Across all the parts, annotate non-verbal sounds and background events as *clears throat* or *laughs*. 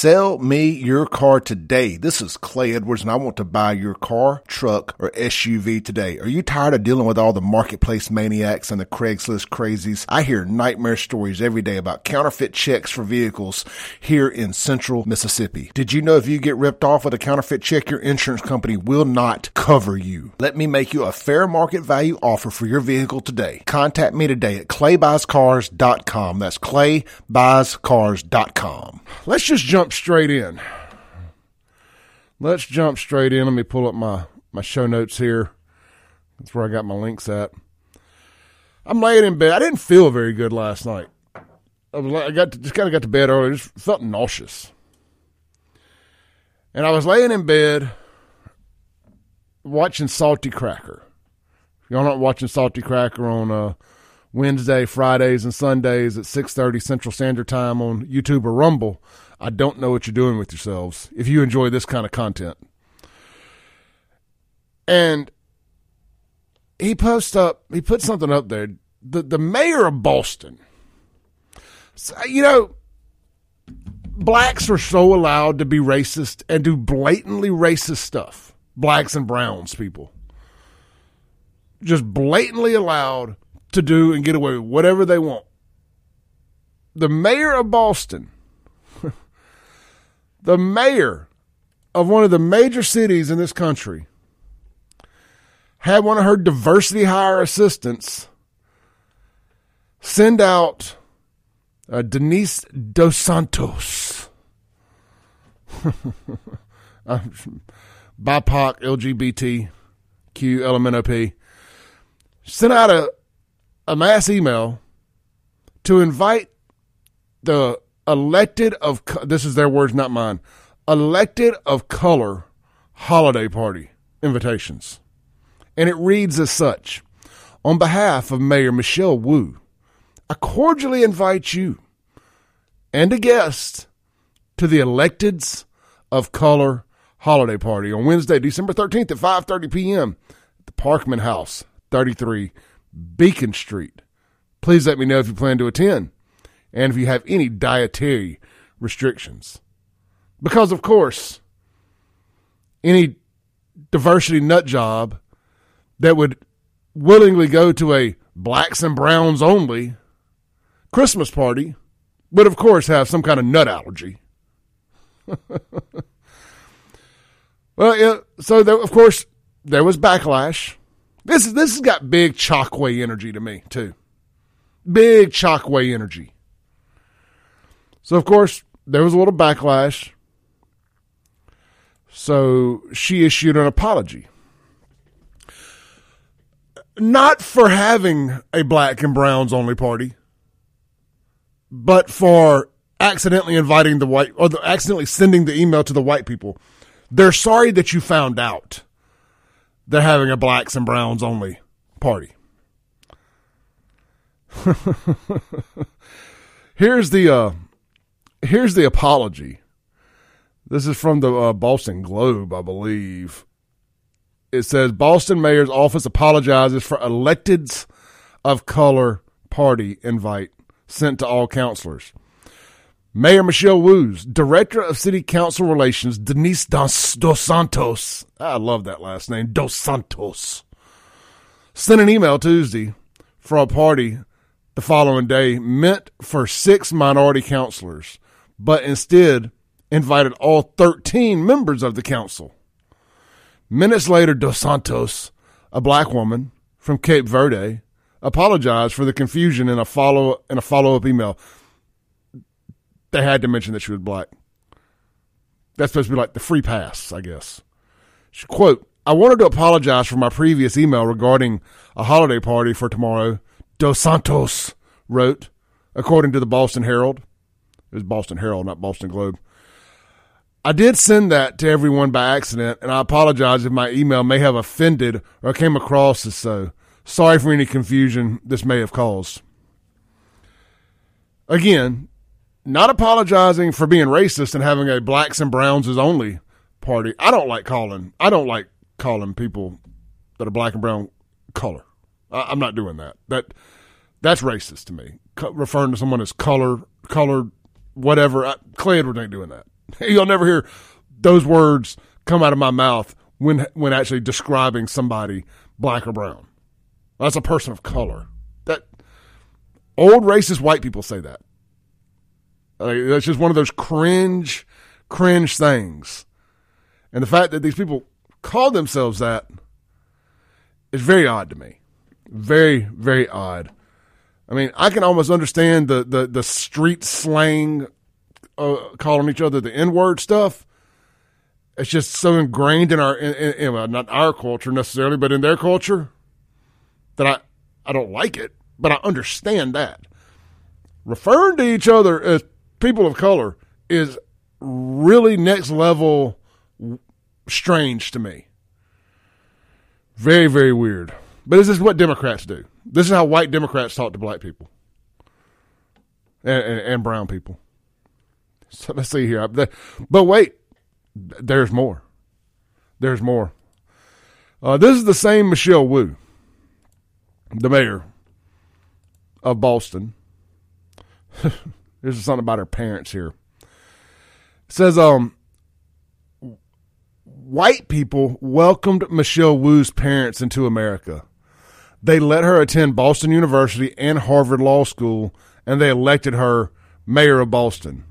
Sell me your car today. This is Clay Edwards and I want to buy your car, truck, or SUV today. Are you tired of dealing with all the marketplace maniacs and the Craigslist crazies? I hear nightmare stories every day about counterfeit checks for vehicles here in central Mississippi. Did you know if you get ripped off with a counterfeit check, your insurance company will not cover you? Let me make you a fair market value offer for your vehicle today. Contact me today at claybuyscars.com. That's claybuyscars.com. Let's just jump straight in. Let's jump straight in. Let me pull up my, my show notes here. That's where I got my links at. I'm laying in bed. I didn't feel very good last night. I, was, I got to, just kind of got to bed early. Just felt nauseous. And I was laying in bed watching Salty Cracker. If y'all not watching Salty Cracker on uh, Wednesday, Fridays, and Sundays at 6.30 Central Standard Time on YouTube or Rumble, I don't know what you're doing with yourselves if you enjoy this kind of content. And he posts up, he put something up there. The, the mayor of Boston, so, you know, blacks are so allowed to be racist and do blatantly racist stuff. Blacks and browns people. Just blatantly allowed to do and get away with whatever they want. The mayor of Boston, the mayor of one of the major cities in this country, had one of her diversity hire assistants send out uh, Denise Dos Santos, uh, *laughs* BIPOC, LGBTQ, LMNOP, sent out a, a mass email to invite the elected of, this is their words, not mine, elected of color holiday party invitations. And it reads as such On behalf of Mayor Michelle Wu, I cordially invite you and a guest to the Electeds of Color holiday party on Wednesday, December 13th at 5:30 p.m. at the Parkman House, 33 Beacon Street. Please let me know if you plan to attend and if you have any dietary restrictions. Because of course, any diversity nut job that would willingly go to a blacks and browns only Christmas party would, of course, have some kind of nut allergy. *laughs* well, yeah, so there, of course, there was backlash. This is this has got big Chokwe energy to me too, big Chokwe energy. So of course there was a little backlash. So she issued an apology not for having a black and browns only party, but for accidentally inviting the white or the, accidentally sending the email to the white people. They're sorry that you found out they're having a blacks and browns only party. *laughs* here's the uh, here's the apology. This is from the uh, Boston Globe, I believe it says Boston Mayor's office apologizes for electeds of color party invite sent to all councilors. Mayor Michelle Wu's Director of City Council Relations, Denise Dos, Dos Santos, I love that last name, Dos Santos, sent an email Tuesday for a party the following day meant for six minority councilors, but instead invited all 13 members of the council. Minutes later, Dos Santos, a black woman from Cape Verde, apologized for the confusion in a follow in a follow up email. They had to mention that she was black. That's supposed to be like the free pass, I guess. She, quote, I wanted to apologize for my previous email regarding a holiday party for tomorrow. Dos Santos wrote, according to the Boston Herald. It was Boston Herald, not Boston Globe. I did send that to everyone by accident, and I apologize if my email may have offended or came across as so. Sorry for any confusion this may have caused. Again, not apologizing for being racist and having a blacks and browns is only party. I don't like calling. I don't like calling people that are black and brown color. I, am not doing that. That that's racist to me. referring to someone as color, colored, whatever. I, Clay Edwards ain't doing that. *laughs* You'll never hear those words come out of my mouth when when actually describing somebody black or brown. That's a person of color. That old racist white people say that. Like, that's just one of those cringe, cringe things. And the fact that these people call themselves that is very odd to me. Very, very odd. I mean, I can almost understand the the, the street slang uh, calling each other the N word stuff. It's just so ingrained in our, in, in, not our culture necessarily, but in their culture that I, I don't like it, but I understand that. Referring to each other as people of color is really next level strange to me. Very, very weird. But this is what Democrats do. This is how white Democrats talk to black people and, and, and brown people. So *laughs* let's see here. But wait, there's more. There's more. Uh, this is the same Michelle Wu, the mayor of Boston. *laughs* There's something about her parents here. It says, um, white people welcomed Michelle Wu's parents into America. They let her attend Boston University and Harvard Law School, and they elected her mayor of Boston.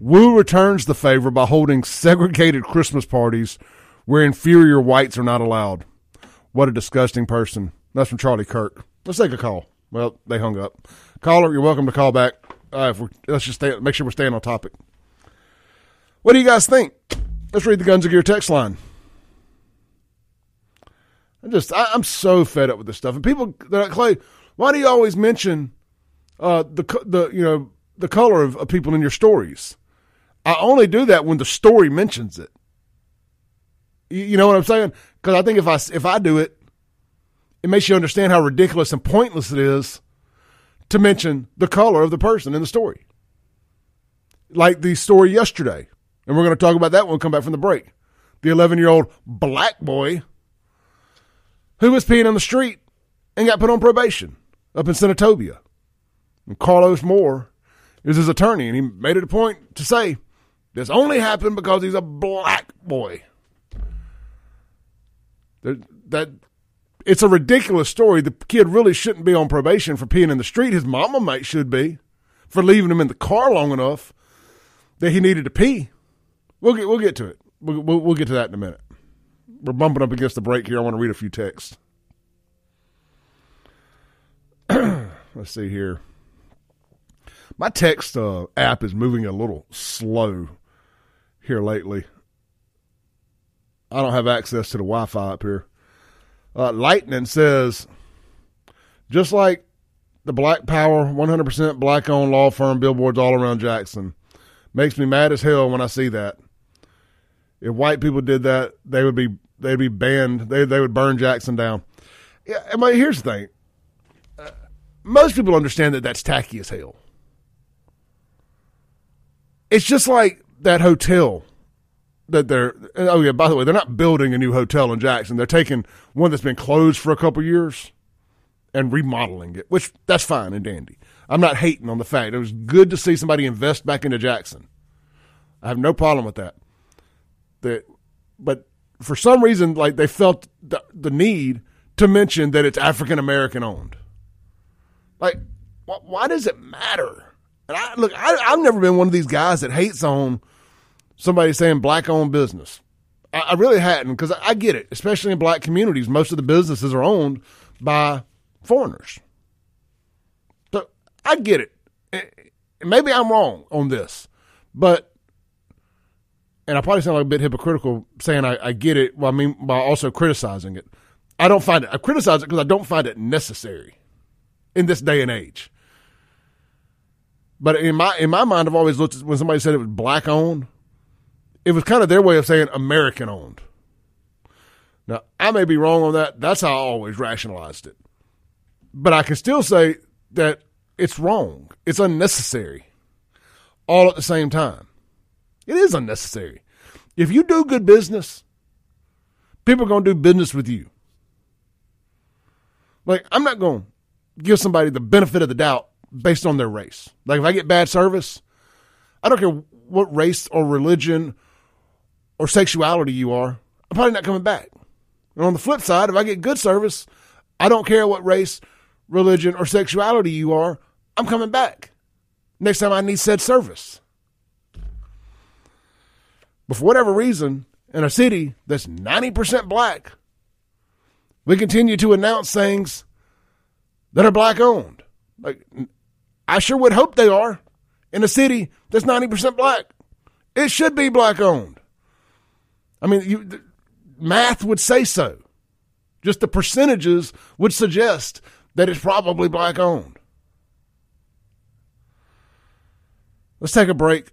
Wu returns the favor by holding segregated Christmas parties where inferior whites are not allowed. What a disgusting person. That's from Charlie Kirk. Let's take a call. Well, they hung up. Caller, you're welcome to call back. Uh, let's just stay, make sure we're staying on topic. What do you guys think? Let's read the Guns of Gear text line. I just, I, am so fed up with this stuff. And people, they're like, Clay, why do you always mention uh, the the you know the color of, of people in your stories? I only do that when the story mentions it. You, you know what I'm saying? Because I think if I if I do it, it makes you understand how ridiculous and pointless it is to mention the color of the person in the story. Like the story yesterday and we're going to talk about that when we come back from the break. The 11 year old black boy who was peeing on the street and got put on probation up in Senatobia. And Carlos Moore is his attorney, and he made it a point to say this only happened because he's a black boy. That it's a ridiculous story. The kid really shouldn't be on probation for peeing in the street. His mama might should be for leaving him in the car long enough that he needed to pee. We'll get we'll get to it. We'll, we'll, we'll get to that in a minute. We're bumping up against the break here. I want to read a few texts. *clears throat* Let's see here. My text uh, app is moving a little slow here lately. I don't have access to the Wi Fi up here. Uh, Lightning says, just like the Black Power 100% black owned law firm billboards all around Jackson, makes me mad as hell when I see that. If white people did that, they would be they'd be banned. They they would burn Jackson down. Yeah, and here's the thing. Uh, most people understand that that's tacky as hell. It's just like that hotel that they're. Oh yeah, by the way, they're not building a new hotel in Jackson. They're taking one that's been closed for a couple years and remodeling it, which that's fine and dandy. I'm not hating on the fact it was good to see somebody invest back into Jackson. I have no problem with that that, but for some reason, like they felt the, the need to mention that it's African American owned. Like, wh- why does it matter? And I look, I, have never been one of these guys that hates on somebody saying black owned business. I, I really hadn't because I, I get it, especially in black communities. Most of the businesses are owned by foreigners. So I get it. Maybe I'm wrong on this, but and I probably sound like a bit hypocritical saying I, I get it. Well, I mean, by also criticizing it. I don't find it. I criticize it because I don't find it necessary in this day and age. But in my in my mind, I've always looked at when somebody said it was black owned. It was kind of their way of saying American owned. Now I may be wrong on that. That's how I always rationalized it. But I can still say that it's wrong. It's unnecessary. All at the same time. It is unnecessary. If you do good business, people are going to do business with you. Like, I'm not going to give somebody the benefit of the doubt based on their race. Like, if I get bad service, I don't care what race or religion or sexuality you are, I'm probably not coming back. And on the flip side, if I get good service, I don't care what race, religion, or sexuality you are, I'm coming back next time I need said service. But for whatever reason, in a city that's 90% black, we continue to announce things that are black owned. Like, I sure would hope they are in a city that's 90% black. It should be black owned. I mean, you, math would say so. Just the percentages would suggest that it's probably black owned. Let's take a break.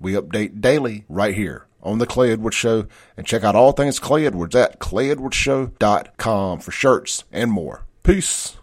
We update daily right here on the Clay Edwards Show and check out all things Clay Edwards at clayedwardsshow.com for shirts and more. Peace.